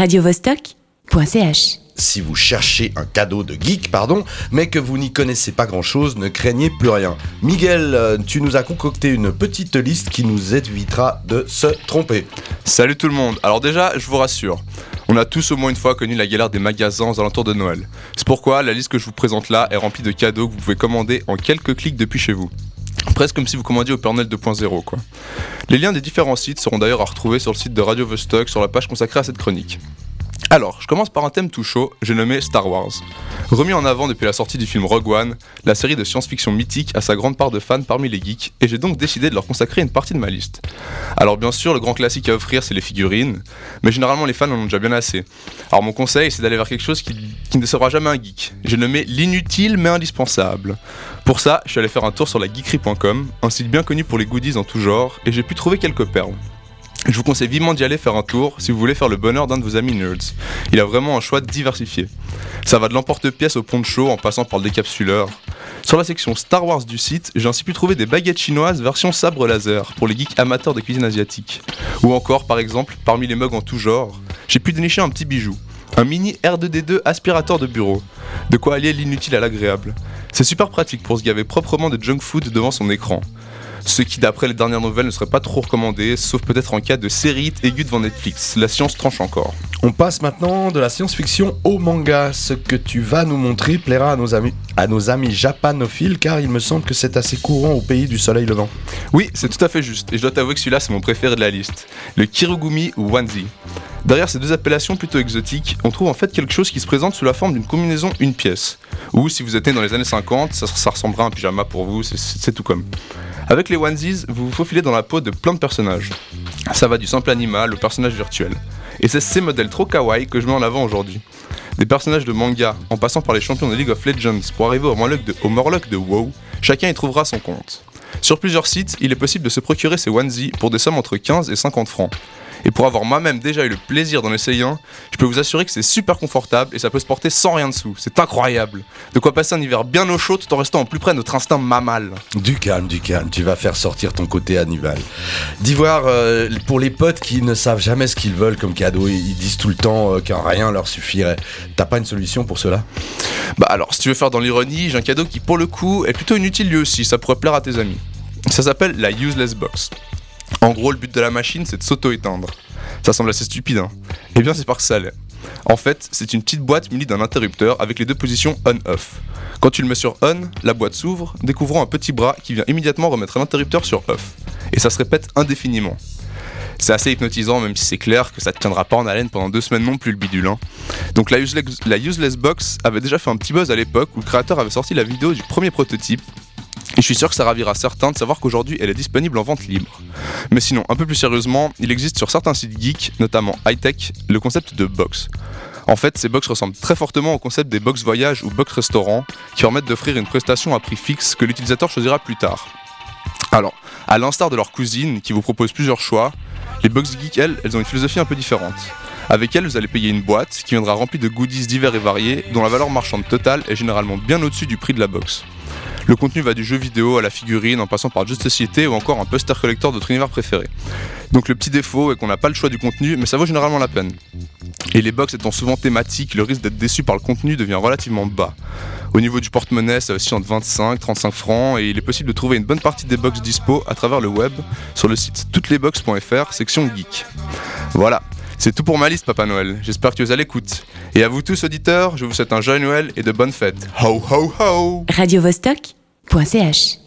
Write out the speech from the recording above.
radiovostok.ch. Si vous cherchez un cadeau de geek, pardon, mais que vous n'y connaissez pas grand-chose, ne craignez plus rien. Miguel, euh, tu nous as concocté une petite liste qui nous évitera de se tromper. Salut tout le monde. Alors déjà, je vous rassure. On a tous au moins une fois connu la galère des magasins aux alentours de Noël. C'est pourquoi la liste que je vous présente là est remplie de cadeaux que vous pouvez commander en quelques clics depuis chez vous. Presque comme si vous commandiez au Père Noël 2.0 quoi. Les liens des différents sites seront d'ailleurs à retrouver sur le site de Radio Vostok sur la page consacrée à cette chronique. Alors, je commence par un thème tout chaud, j'ai nommé Star Wars. Remis en avant depuis la sortie du film Rogue One, la série de science-fiction mythique a sa grande part de fans parmi les geeks, et j'ai donc décidé de leur consacrer une partie de ma liste. Alors bien sûr, le grand classique à offrir, c'est les figurines, mais généralement les fans en ont déjà bien assez. Alors mon conseil, c'est d'aller vers quelque chose qui, ne sera jamais un geek. J'ai nommé l'inutile mais indispensable. Pour ça, je suis allé faire un tour sur la geekery.com, un site bien connu pour les goodies en tout genre, et j'ai pu trouver quelques perles. Je vous conseille vivement d'y aller faire un tour si vous voulez faire le bonheur d'un de vos amis nerds. Il a vraiment un choix diversifié. Ça va de l'emporte-pièce au poncho en passant par le décapsuleur. Sur la section Star Wars du site, j'ai ainsi pu trouver des baguettes chinoises version sabre laser pour les geeks amateurs de cuisine asiatique. Ou encore, par exemple, parmi les mugs en tout genre, j'ai pu dénicher un petit bijou. Un mini R2D2 aspirateur de bureau. De quoi allier l'inutile à l'agréable. C'est super pratique pour se gaver proprement de junk food devant son écran ce qui d'après les dernières nouvelles ne serait pas trop recommandé, sauf peut-être en cas de série aiguë devant Netflix. La science tranche encore. On passe maintenant de la science-fiction au manga. Ce que tu vas nous montrer plaira à nos amis, à nos amis japanophiles, car il me semble que c'est assez courant au pays du soleil levant. Oui, c'est tout à fait juste, et je dois t'avouer que celui-là c'est mon préféré de la liste. Le Kirugumi ou Wanzi. Derrière ces deux appellations plutôt exotiques, on trouve en fait quelque chose qui se présente sous la forme d'une combinaison une pièce. Ou si vous êtes né dans les années 50, ça, ça ressemblera à un pyjama pour vous, c'est tout comme. Avec les onesies, vous vous faufilez dans la peau de plein de personnages. Ça va du simple animal au personnage virtuel. Et c'est ces modèles trop kawaii que je mets en avant aujourd'hui. Des personnages de manga, en passant par les champions de League of Legends pour arriver au Morlock de, au Morlock de WoW, chacun y trouvera son compte. Sur plusieurs sites, il est possible de se procurer ces onesies pour des sommes entre 15 et 50 francs. Et pour avoir moi-même déjà eu le plaisir d'en essayer un, je peux vous assurer que c'est super confortable et ça peut se porter sans rien dessous. C'est incroyable. De quoi passer un hiver bien au chaud tout en restant en plus près de notre instinct mammal. Du calme, du calme, tu vas faire sortir ton côté animal. D'ivoire, euh, pour les potes qui ne savent jamais ce qu'ils veulent comme cadeau, ils disent tout le temps euh, qu'un rien leur suffirait. T'as pas une solution pour cela? Bah alors, si tu veux faire dans l'ironie, j'ai un cadeau qui pour le coup est plutôt inutile lui aussi, ça pourrait plaire à tes amis. Ça s'appelle la Useless Box. En gros, le but de la machine, c'est de s'auto-éteindre. Ça semble assez stupide, hein Eh bien, c'est parce que ça l'est. En fait, c'est une petite boîte munie d'un interrupteur avec les deux positions on-off. Quand tu le mets sur on, la boîte s'ouvre, découvrant un petit bras qui vient immédiatement remettre l'interrupteur sur off. Et ça se répète indéfiniment. C'est assez hypnotisant, même si c'est clair que ça te tiendra pas en haleine pendant deux semaines non plus le bidule. hein. Donc la useless Box avait déjà fait un petit buzz à l'époque où le créateur avait sorti la vidéo du premier prototype. Et je suis sûr que ça ravira certains de savoir qu'aujourd'hui elle est disponible en vente libre. Mais sinon, un peu plus sérieusement, il existe sur certains sites geeks, notamment high-tech, le concept de box. En fait, ces box ressemblent très fortement au concept des box voyage ou box restaurant, qui permettent d'offrir une prestation à prix fixe que l'utilisateur choisira plus tard. Alors, à l'instar de leur cousine qui vous propose plusieurs choix, les box geeks, elles, elles ont une philosophie un peu différente. Avec elles, vous allez payer une boîte qui viendra remplie de goodies divers et variés, dont la valeur marchande totale est généralement bien au-dessus du prix de la box. Le contenu va du jeu vidéo à la figurine, en passant par de société ou encore un poster collector de votre univers préféré. Donc le petit défaut est qu'on n'a pas le choix du contenu, mais ça vaut généralement la peine. Et les box étant souvent thématiques, le risque d'être déçu par le contenu devient relativement bas. Au niveau du porte-monnaie, ça aussi entre 25 35 francs, et il est possible de trouver une bonne partie des box dispo à travers le web sur le site toutes-les-box.fr, section geek. Voilà, c'est tout pour ma liste, Papa Noël. J'espère que es à l'écoute. Et à vous tous, auditeurs, je vous souhaite un joyeux Noël et de bonnes fêtes. Ho ho ho www.ch